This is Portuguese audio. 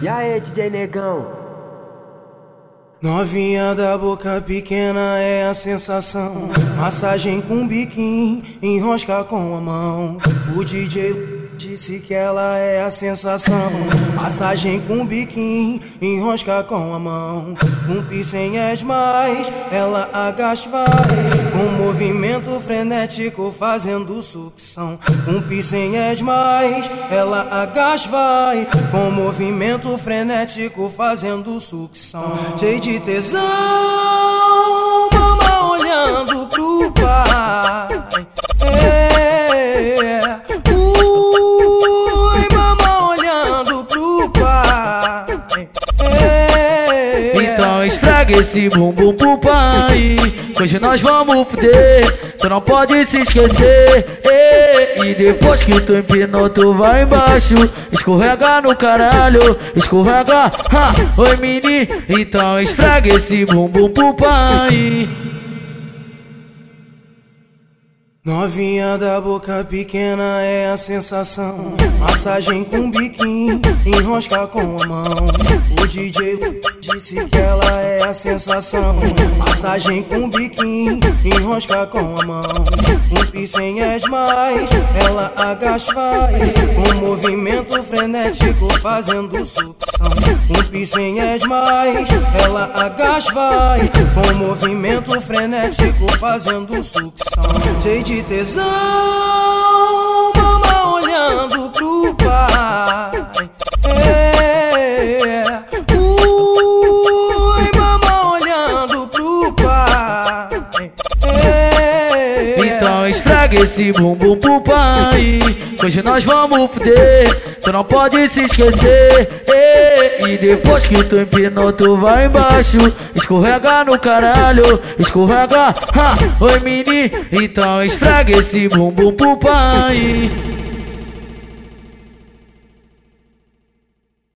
E aí, DJ Negão? Novinha da boca pequena é a sensação. Massagem com biquinho, enrosca com a mão. O DJ Disse que ela é a sensação. Massagem com biquinho, enrosca com a mão. Um piercing é demais, ela agacha vai. Com movimento frenético fazendo sucção. Um piercing é demais, ela agacha vai. Com movimento frenético fazendo sucção. Cheio de tesão, mama olhando pro pai. É. Esfrega esse bumbum pro pai Hoje nós vamos fuder Tu não pode se esquecer E depois que tu empinou tu vai embaixo Escorrega no caralho Escorrega, ha, oi mini Então esfrega esse bumbum pro pai Novinha da boca pequena é a sensação. Massagem com biquinho, enrosca com a mão. O DJ disse que ela é a sensação. Massagem com biquinho, enrosca com a mão. Um piercing é demais, ela agacha vai. Um movimento frenético fazendo sucção. Um piercing é demais, ela agacha vai. Com movimento frenético fazendo sucção. JD de tesão, esfrega esse bumbum pro pai. Hoje nós vamos fuder, tu não pode se esquecer. E depois que tu empinou, tu vai embaixo. Escorrega no caralho, escorrega. Ha, oi mini, então esfrega esse bumbum pro pai.